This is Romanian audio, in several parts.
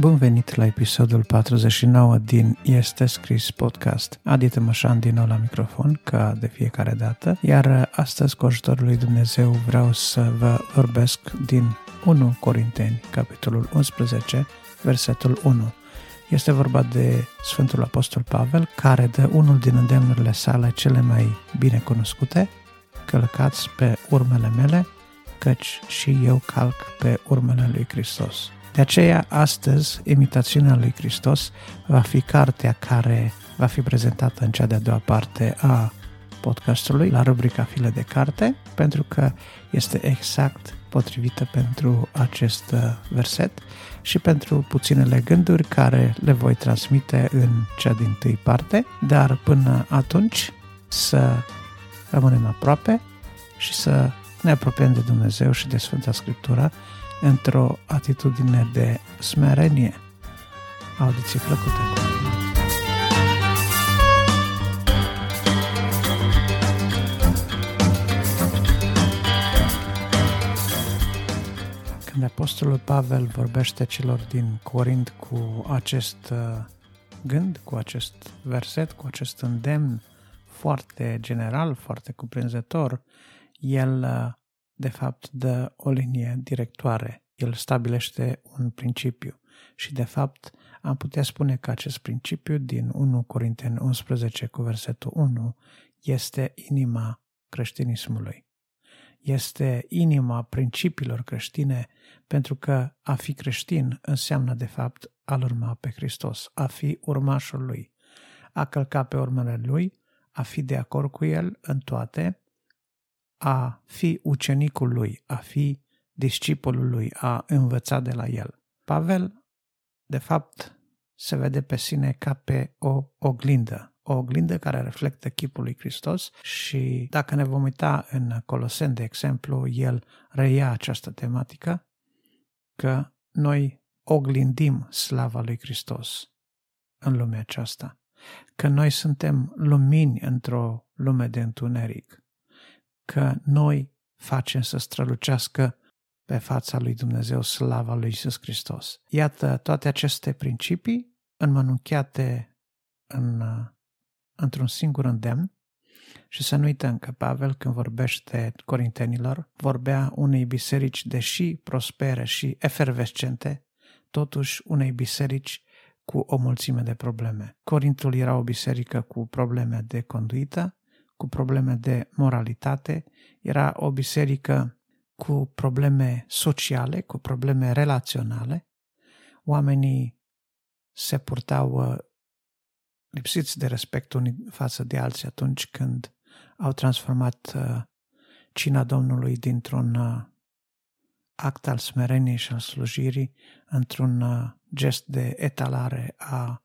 Bun venit la episodul 49 din Este Scris Podcast. Adi Tămășan din nou la microfon, ca de fiecare dată, iar astăzi, cu ajutorul lui Dumnezeu, vreau să vă vorbesc din 1 Corinteni, capitolul 11, versetul 1. Este vorba de Sfântul Apostol Pavel, care dă unul din îndemnurile sale cele mai bine cunoscute, călcați pe urmele mele, căci și eu calc pe urmele lui Hristos. De aceea, astăzi, imitațiunea lui Hristos va fi cartea care va fi prezentată în cea de-a doua parte a podcastului, la rubrica File de carte, pentru că este exact potrivită pentru acest uh, verset și pentru puținele gânduri care le voi transmite în cea din tâi parte, dar până atunci să rămânem aproape și să ne apropiem de Dumnezeu și de Sfânta Scriptură într-o atitudine de smerenie. Audiție plăcută! Când Apostolul Pavel vorbește celor din Corint cu acest uh, gând, cu acest verset, cu acest îndemn foarte general, foarte cuprinzător, el uh, de fapt dă o linie directoare. El stabilește un principiu și de fapt am putea spune că acest principiu din 1 Corinteni 11 cu versetul 1 este inima creștinismului. Este inima principiilor creștine pentru că a fi creștin înseamnă de fapt a urma pe Hristos, a fi urmașul lui, a călca pe urmele lui, a fi de acord cu el în toate a fi ucenicul lui, a fi discipolul lui, a învăța de la el. Pavel, de fapt, se vede pe sine ca pe o oglindă, o oglindă care reflectă chipul lui Hristos și dacă ne vom uita în Colosen, de exemplu, el reia această tematică că noi oglindim slava lui Hristos în lumea aceasta, că noi suntem lumini într-o lume de întuneric, că noi facem să strălucească pe fața lui Dumnezeu slava lui Iisus Hristos. Iată toate aceste principii înmănunchiate în, într-un singur îndemn și să nu uităm că Pavel, când vorbește corintenilor, vorbea unei biserici, deși prospere și efervescente, totuși unei biserici cu o mulțime de probleme. Corintul era o biserică cu probleme de conduită, cu probleme de moralitate, era o biserică cu probleme sociale, cu probleme relaționale. Oamenii se purtau uh, lipsiți de respect unii față de alții atunci când au transformat uh, cina Domnului dintr-un uh, act al smereniei și al slujirii într-un gest de etalare a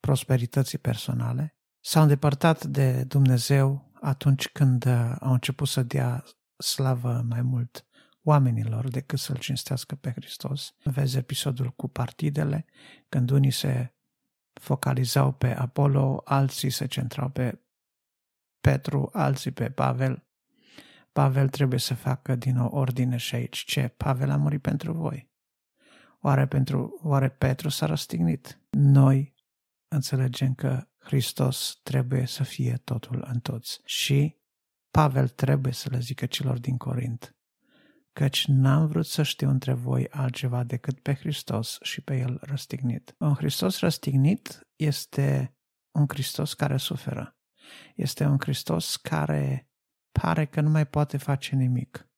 prosperității personale s-au îndepărtat de Dumnezeu atunci când uh, au început să dea slavă mai mult oamenilor decât să-L cinstească pe Hristos. Vezi episodul cu partidele, când unii se focalizau pe Apollo, alții se centrau pe Petru, alții pe Pavel. Pavel trebuie să facă din nou ordine și aici. Ce? Pavel a murit pentru voi. Oare, pentru, oare Petru s-a răstignit? Noi înțelegem că Hristos trebuie să fie totul în toți. Și Pavel trebuie să le zică celor din Corint, căci n-am vrut să știu între voi altceva decât pe Hristos și pe El răstignit. Un Hristos răstignit este un Hristos care suferă. Este un Hristos care pare că nu mai poate face nimic.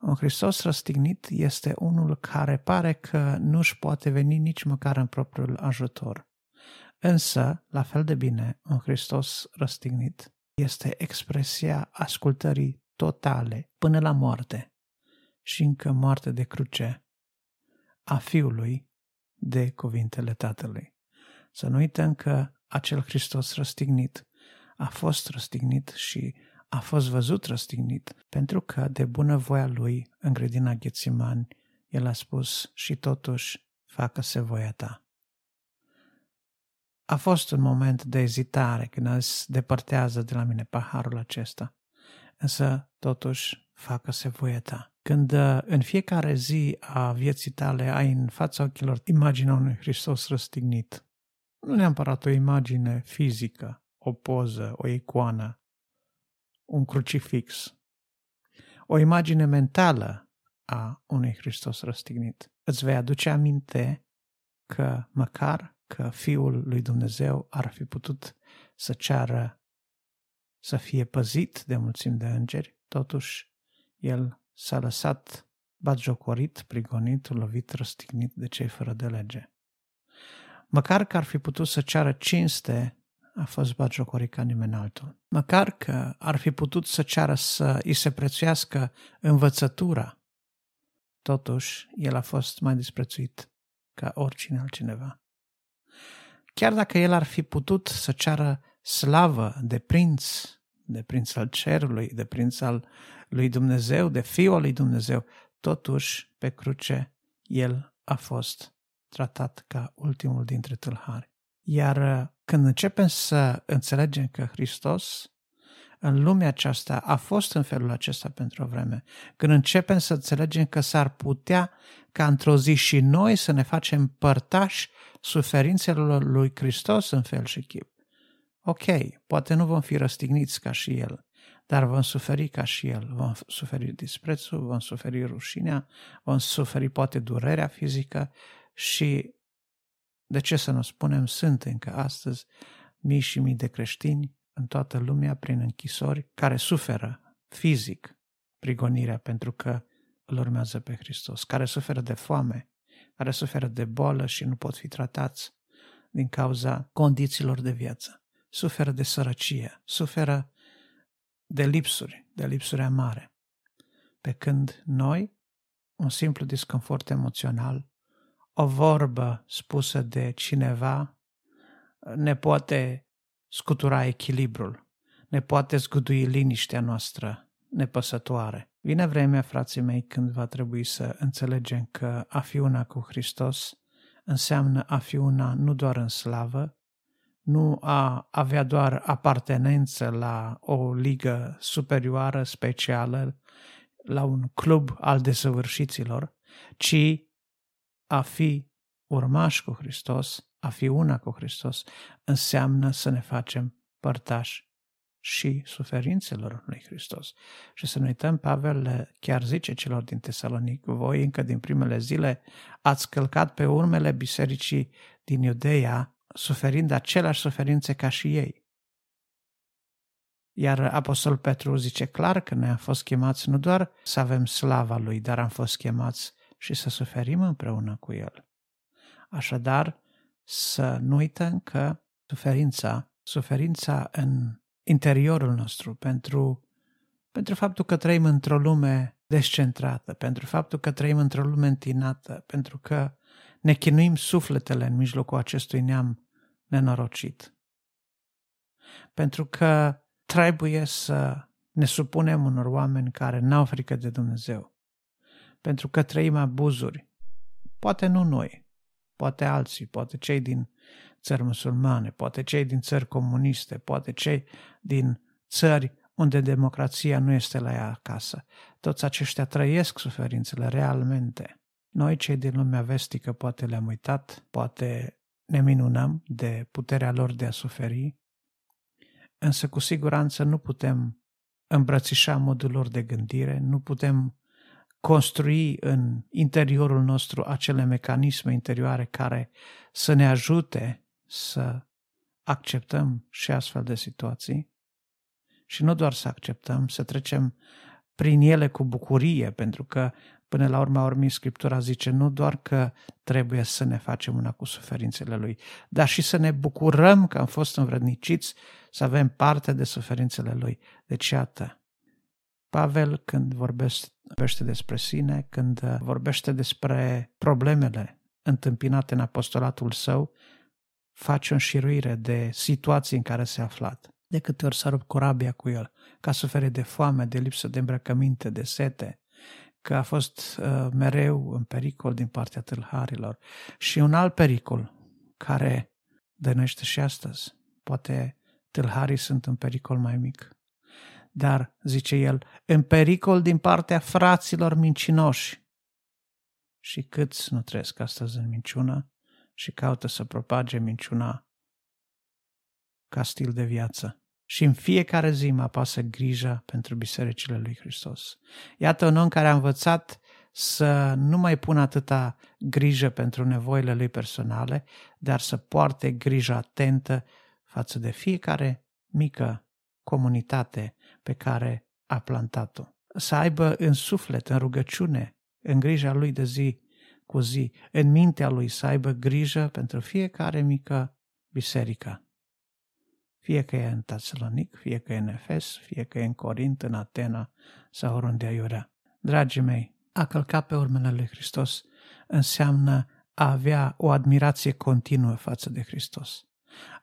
Un Hristos răstignit este unul care pare că nu își poate veni nici măcar în propriul ajutor. Însă, la fel de bine, un Hristos răstignit este expresia ascultării totale până la moarte și încă moarte de cruce a Fiului de cuvintele Tatălui. Să nu uităm că acel Hristos răstignit a fost răstignit și a fost văzut răstignit pentru că de bună voia lui în grădina Ghețimani el a spus și totuși facă-se voia ta. A fost un moment de ezitare când se depărtează de la mine paharul acesta, însă totuși facă-se voia ta. Când uh, în fiecare zi a vieții tale ai în fața ochilor imaginea unui Hristos răstignit, nu neapărat o imagine fizică, o poză, o icoană, un crucifix, o imagine mentală a unui Hristos răstignit. Îți vei aduce aminte că măcar că Fiul lui Dumnezeu ar fi putut să ceară să fie păzit de mulțimi de îngeri, totuși el s-a lăsat batjocorit, prigonit, lovit, răstignit de cei fără de lege. Măcar că ar fi putut să ceară cinste, a fost batjocorit ca nimeni altul. Măcar că ar fi putut să ceară să îi se prețuiască învățătura, totuși el a fost mai disprețuit ca oricine altcineva. Chiar dacă el ar fi putut să ceară slavă de prinț, de prinț al cerului, de prinț al lui Dumnezeu, de fiul lui Dumnezeu, totuși pe cruce el a fost tratat ca ultimul dintre tâlhari. Iar uh, când începem să înțelegem că Hristos în lumea aceasta a fost în felul acesta pentru o vreme, când începem să înțelegem că s-ar putea ca într-o zi și noi să ne facem părtași suferințelor lui Hristos în fel și chip. Ok, poate nu vom fi răstigniți ca și El, dar vom suferi ca și El. Vom suferi disprețul, vom suferi rușinea, vom suferi poate durerea fizică și de ce să nu spunem, sunt încă astăzi mii și mii de creștini în toată lumea prin închisori care suferă fizic prigonirea pentru că îl urmează pe Hristos, care suferă de foame, care suferă de boală și nu pot fi tratați din cauza condițiilor de viață, suferă de sărăcie, suferă de lipsuri, de lipsuri amare. Pe când noi, un simplu disconfort emoțional, o vorbă spusă de cineva ne poate scutura echilibrul, ne poate zgudui liniștea noastră nepăsătoare. Vine vremea, frații mei, când va trebui să înțelegem că a fi una cu Hristos înseamnă a fi una nu doar în slavă, nu a avea doar apartenență la o ligă superioară, specială, la un club al desăvârșiților, ci a fi urmași cu Hristos, a fi una cu Hristos, înseamnă să ne facem părtași și suferințelor lui Hristos. Și să nu uităm, Pavel chiar zice celor din Tesalonic, voi încă din primele zile ați călcat pe urmele bisericii din Iudeea suferind aceleași suferințe ca și ei. Iar Apostol Petru zice clar că noi am fost chemați nu doar să avem slava lui, dar am fost chemați și să suferim împreună cu el. Așadar, să nu uităm că suferința, suferința în interiorul nostru, pentru, pentru faptul că trăim într-o lume descentrată, pentru faptul că trăim într-o lume întinată, pentru că ne chinuim sufletele în mijlocul acestui neam nenorocit. Pentru că trebuie să ne supunem unor oameni care n-au frică de Dumnezeu. Pentru că trăim abuzuri. Poate nu noi, poate alții, poate cei din țări musulmane, poate cei din țări comuniste, poate cei din țări unde democrația nu este la ea acasă. Toți aceștia trăiesc suferințele realmente. Noi, cei din lumea vestică, poate le-am uitat, poate ne minunăm de puterea lor de a suferi, însă cu siguranță nu putem îmbrățișa modul lor de gândire, nu putem construi în interiorul nostru acele mecanisme interioare care să ne ajute să acceptăm și astfel de situații și nu doar să acceptăm, să trecem prin ele cu bucurie, pentru că Până la urma urmei, Scriptura zice nu doar că trebuie să ne facem una cu suferințele Lui, dar și să ne bucurăm că am fost învredniciți să avem parte de suferințele Lui. Deci, iată, Pavel, când vorbește despre sine, când vorbește despre problemele întâmpinate în apostolatul său, face o înșiruire de situații în care se aflat. De câte ori s-a rupt corabia cu el, ca suferi de foame, de lipsă de îmbrăcăminte, de sete, că a fost uh, mereu în pericol din partea tâlharilor. Și un alt pericol care dănește și astăzi. Poate tâlharii sunt în pericol mai mic. Dar, zice el, în pericol din partea fraților mincinoși. Și câți nu trăiesc astăzi în minciună și caută să propage minciuna ca stil de viață. Și în fiecare zi mă apasă grija pentru bisericile lui Hristos. Iată un om care a învățat să nu mai pună atâta grijă pentru nevoile lui personale, dar să poarte grijă atentă față de fiecare mică comunitate pe care a plantat-o. Să aibă în suflet, în rugăciune, în grija lui de zi cu zi, în mintea lui să aibă grijă pentru fiecare mică biserică. Fie că e în Tasalonic, fie că e în Efes, fie că e în Corint, în Atena sau oriunde aiurea. Dragii mei, a călca pe urmele lui Hristos înseamnă a avea o admirație continuă față de Hristos.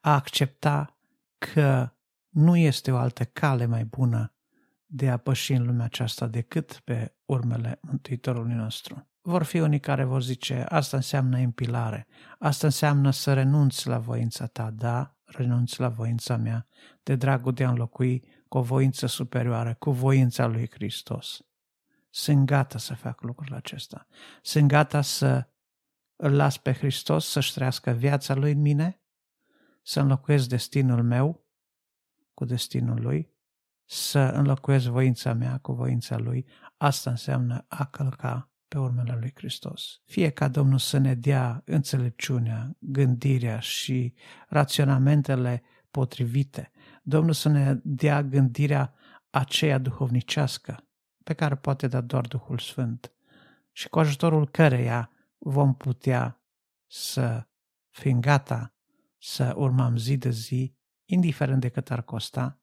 A accepta că nu este o altă cale mai bună de a păși în lumea aceasta decât pe urmele Mântuitorului nostru. Vor fi unii care vor zice, asta înseamnă impilare, asta înseamnă să renunți la voința ta, da, renunți la voința mea, de dragul de a înlocui cu o voință superioară, cu voința lui Hristos. Sunt gata să fac lucrul acesta. Sunt gata să îl las pe Hristos să-și trăiască viața lui în mine, să înlocuiesc destinul meu cu destinul lui, să înlocuiesc voința mea cu voința lui. Asta înseamnă a călca pe urmele lui Hristos. Fie ca Domnul să ne dea înțelepciunea, gândirea și raționamentele potrivite. Domnul să ne dea gândirea aceea duhovnicească pe care poate da doar Duhul Sfânt și cu ajutorul căreia vom putea să fim gata să urmăm zi de zi, indiferent de cât ar costa,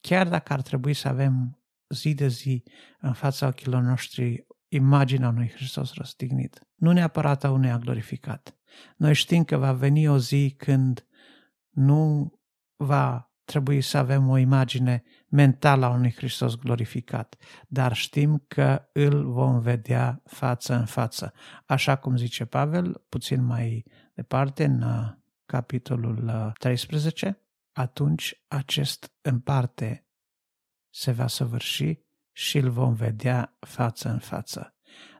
chiar dacă ar trebui să avem zi de zi în fața ochilor noștri imaginea unui Hristos răstignit, nu neapărat a unui glorificat. Noi știm că va veni o zi când nu va trebui să avem o imagine mentală a unui Hristos glorificat, dar știm că îl vom vedea față în față. Așa cum zice Pavel, puțin mai departe, în uh, capitolul 13, uh, atunci acest în parte se va săvârși și îl vom vedea față în față.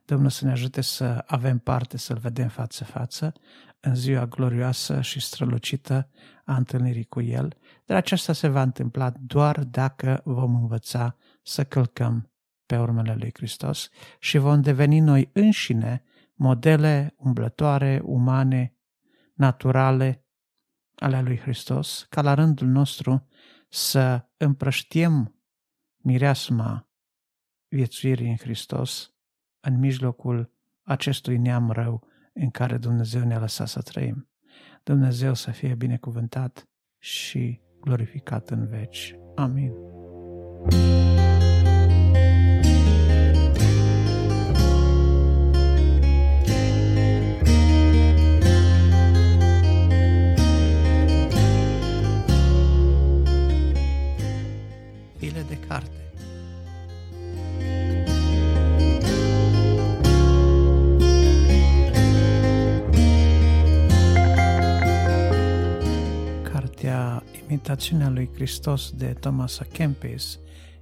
Domnul să ne ajute să avem parte să-L vedem față-față în ziua glorioasă și strălucită a întâlnirii cu El, dar aceasta se va întâmpla doar dacă vom învăța să călcăm pe urmele lui Hristos și vom deveni noi înșine modele umblătoare, umane, naturale ale lui Hristos, ca la rândul nostru să împrăștiem mireasma viețuirii în Hristos în mijlocul acestui neam rău în care Dumnezeu ne-a lăsat să trăim. Dumnezeu să fie binecuvântat și glorificat în veci. Amin. Imitațiunea lui Hristos de Thomas A. Kempis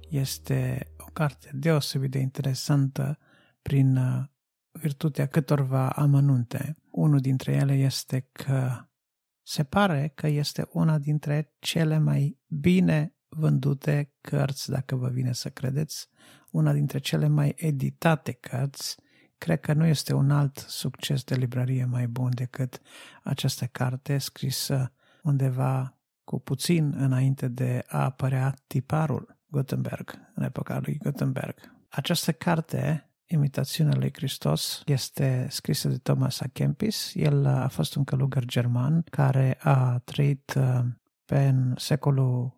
este o carte deosebit de interesantă prin uh, virtutea câtorva amănunte. Unul dintre ele este că se pare că este una dintre cele mai bine vândute cărți, dacă vă vine să credeți, una dintre cele mai editate cărți. Cred că nu este un alt succes de librărie mai bun decât această carte scrisă undeva cu puțin înainte de a apărea tiparul Gutenberg, în epoca lui Gutenberg. Această carte, Imitațiunea lui Hristos, este scrisă de Thomas A. Kempis. El a fost un călugăr german care a trăit uh, pe în secolul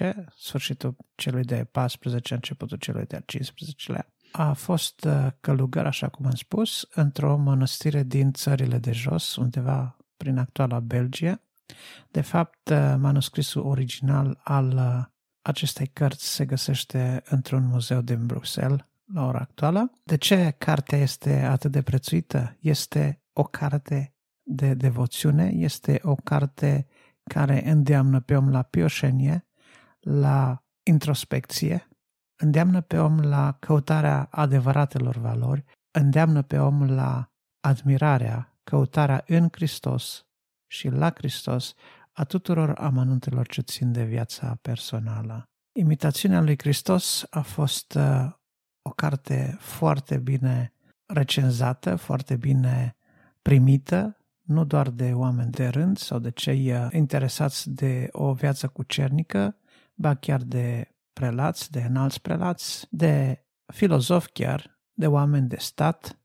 14-15, sfârșitul celui de 14, începutul celui de 15-lea. A fost uh, călugăr, așa cum am spus, într-o mănăstire din țările de jos, undeva prin actuala Belgia, de fapt, uh, manuscrisul original al uh, acestei cărți se găsește într-un muzeu din Bruxelles la ora actuală. De ce cartea este atât de prețuită? Este o carte de devoțiune, este o carte care îndeamnă pe om la pioșenie, la introspecție, îndeamnă pe om la căutarea adevăratelor valori, îndeamnă pe om la admirarea, căutarea în Hristos și la Hristos a tuturor amănuntelor ce țin de viața personală. Imitațiunea lui Hristos a fost uh, o carte foarte bine recenzată, foarte bine primită, nu doar de oameni de rând sau de cei uh, interesați de o viață cucernică, ba chiar de prelați, de înalți prelați, de filozofi chiar, de oameni de stat,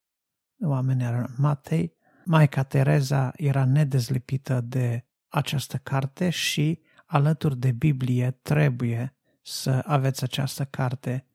de oameni armatei. Maica Tereza era nedezlipită de această carte și, alături de Biblie, trebuie să aveți această carte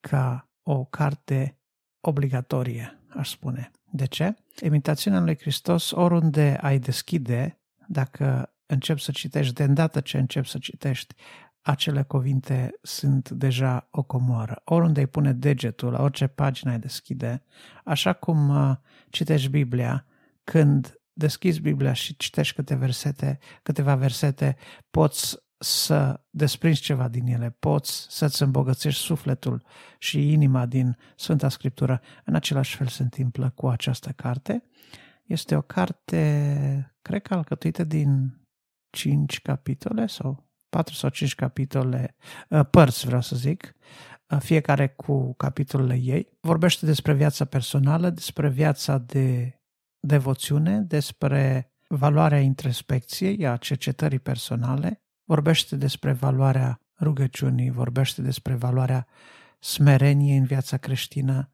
ca o carte obligatorie, aș spune. De ce? Imitațiunea lui Hristos, oriunde ai deschide, dacă începi să citești, de îndată ce începi să citești, acele cuvinte sunt deja o comoară. Oriunde îi pune degetul, la orice pagină ai deschide, așa cum uh, citești Biblia, când deschizi Biblia și citești câte versete, câteva versete, poți să desprinzi ceva din ele, poți să-ți îmbogățești sufletul și inima din Sfânta Scriptură. În același fel se întâmplă cu această carte. Este o carte, cred că alcătuită din cinci capitole sau patru sau cinci capitole, uh, părți vreau să zic, uh, fiecare cu capitolele ei. Vorbește despre viața personală, despre viața de devoțiune, despre valoarea introspecției, a cercetării personale, vorbește despre valoarea rugăciunii, vorbește despre valoarea smereniei în viața creștină.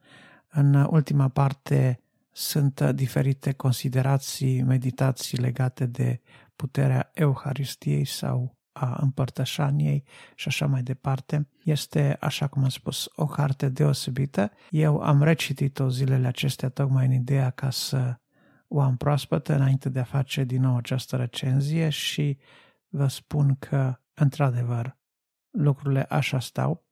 În ultima parte sunt diferite considerații, meditații legate de puterea Euharistiei sau a împărtășaniei și așa mai departe. Este, așa cum am spus, o carte deosebită. Eu am recitit-o zilele acestea tocmai în ideea ca să o am proaspătă înainte de a face din nou această recenzie și vă spun că, într-adevăr, lucrurile așa stau,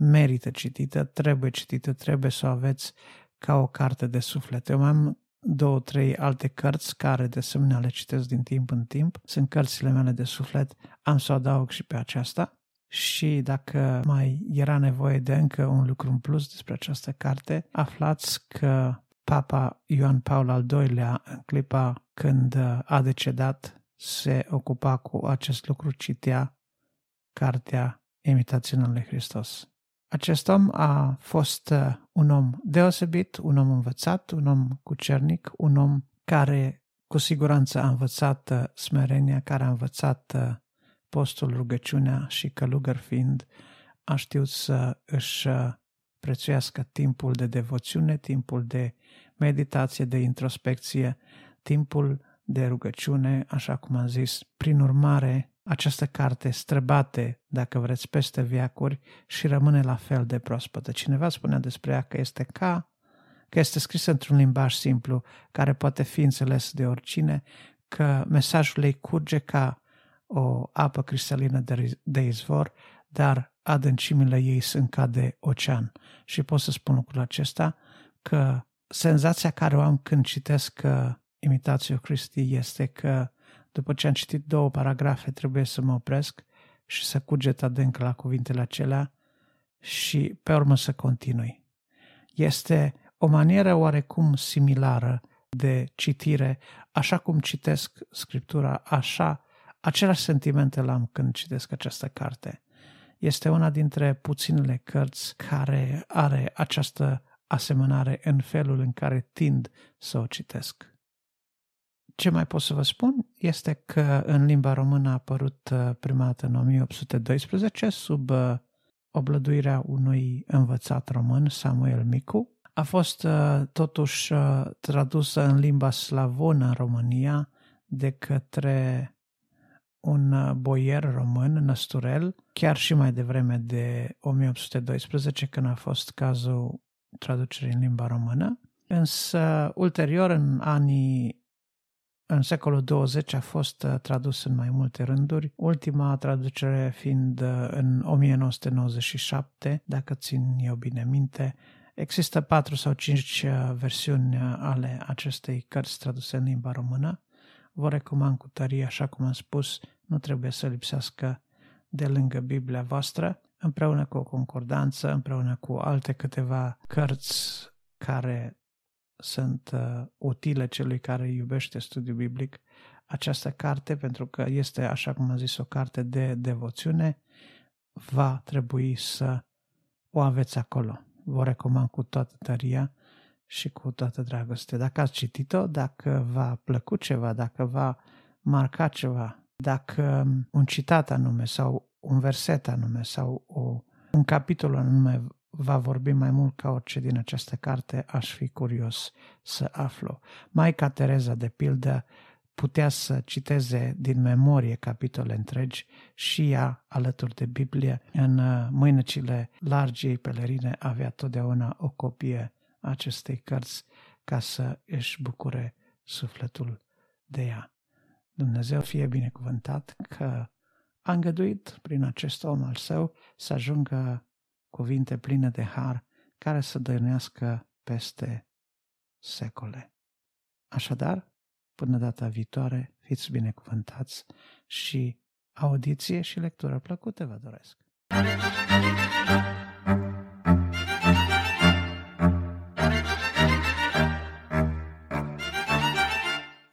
merită citită, trebuie citită, trebuie să o aveți ca o carte de suflet. Eu mai am două, trei alte cărți care de asemenea le citesc din timp în timp. Sunt cărțile mele de suflet, am să o adaug și pe aceasta. Și dacă mai era nevoie de încă un lucru în plus despre această carte, aflați că Papa Ioan Paul al II-lea, în clipa când a decedat, se ocupa cu acest lucru, citea cartea Imitațiunea lui Hristos. Acest om a fost uh, un om deosebit, un om învățat, un om cucernic, un om care cu siguranță a învățat uh, smerenia, care a învățat uh, postul, rugăciunea și călugăr fiind, a știut să își prețuiască timpul de devoțiune, timpul de meditație, de introspecție, timpul de rugăciune, așa cum am zis. Prin urmare, această carte străbate, dacă vreți, peste viacuri și rămâne la fel de proaspătă. Cineva spunea despre ea că este ca, că este scrisă într-un limbaj simplu, care poate fi înțeles de oricine, că mesajul ei curge ca o apă cristalină de, de izvor, dar adâncimile ei sunt ca de ocean. Și pot să spun lucrul acesta, că senzația care o am când citesc uh, Imitația Cristi este că după ce am citit două paragrafe trebuie să mă opresc și să cuget adânc la cuvintele acelea și pe urmă să continui. Este o manieră oarecum similară de citire, așa cum citesc Scriptura, așa, același sentimente l-am când citesc această carte. Este una dintre puținele cărți care are această asemănare în felul în care tind să o citesc. Ce mai pot să vă spun este că în limba română a apărut uh, prima dată în 1812 sub uh, oblăduirea unui învățat român, Samuel Micu. A fost uh, totuși tradusă în limba slavonă în România de către un boier român, Năsturel, chiar și mai devreme de 1812, când a fost cazul traducerii în limba română. Însă, ulterior, în anii în secolul 20 a fost uh, tradus în mai multe rânduri, ultima traducere fiind uh, în 1997, dacă țin eu bine minte. Există patru sau cinci uh, versiuni ale acestei cărți traduse în limba română. Vă recomand cu tărie, așa cum am spus, nu trebuie să lipsească de lângă Biblia voastră, împreună cu o concordanță, împreună cu alte câteva cărți care sunt uh, utile celui care iubește studiul biblic. Această carte, pentru că este, așa cum am zis, o carte de devoțiune, va trebui să o aveți acolo. Vă recomand cu toată tăria și cu toată dragoste. Dacă ați citit-o, dacă v-a plăcut ceva, dacă v-a marcat ceva, dacă un citat anume sau un verset anume sau o, un capitol anume va vorbi mai mult ca orice din această carte, aș fi curios să aflu. Maica Tereza, de pildă, putea să citeze din memorie capitole întregi și ea, alături de Biblie, în uh, mâinăcile largii pelerine avea totdeauna o copie acestei cărți ca să își bucure sufletul de ea. Dumnezeu fie binecuvântat că a îngăduit prin acest om al său să ajungă cuvinte pline de har care să dăinească peste secole. Așadar, până data viitoare, fiți binecuvântați și audiție și lectură plăcute vă doresc.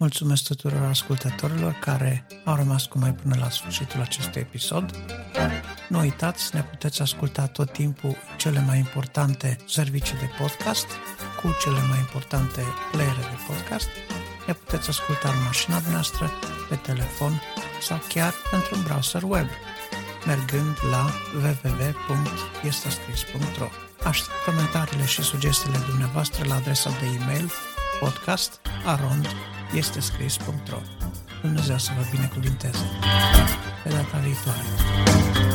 Mulțumesc tuturor ascultătorilor care au rămas cu noi până la sfârșitul acestui episod. Nu uitați, ne puteți asculta tot timpul cele mai importante servicii de podcast cu cele mai importante playere de podcast. Ne puteți asculta în mașina noastră, pe telefon sau chiar într-un browser web, mergând la www.estescris.ro Aștept comentariile și sugestiile dumneavoastră la adresa de e-mail podcast.arond.com este scris.ro Dumnezeu să vă binecuvinteze. Pe data viitoare.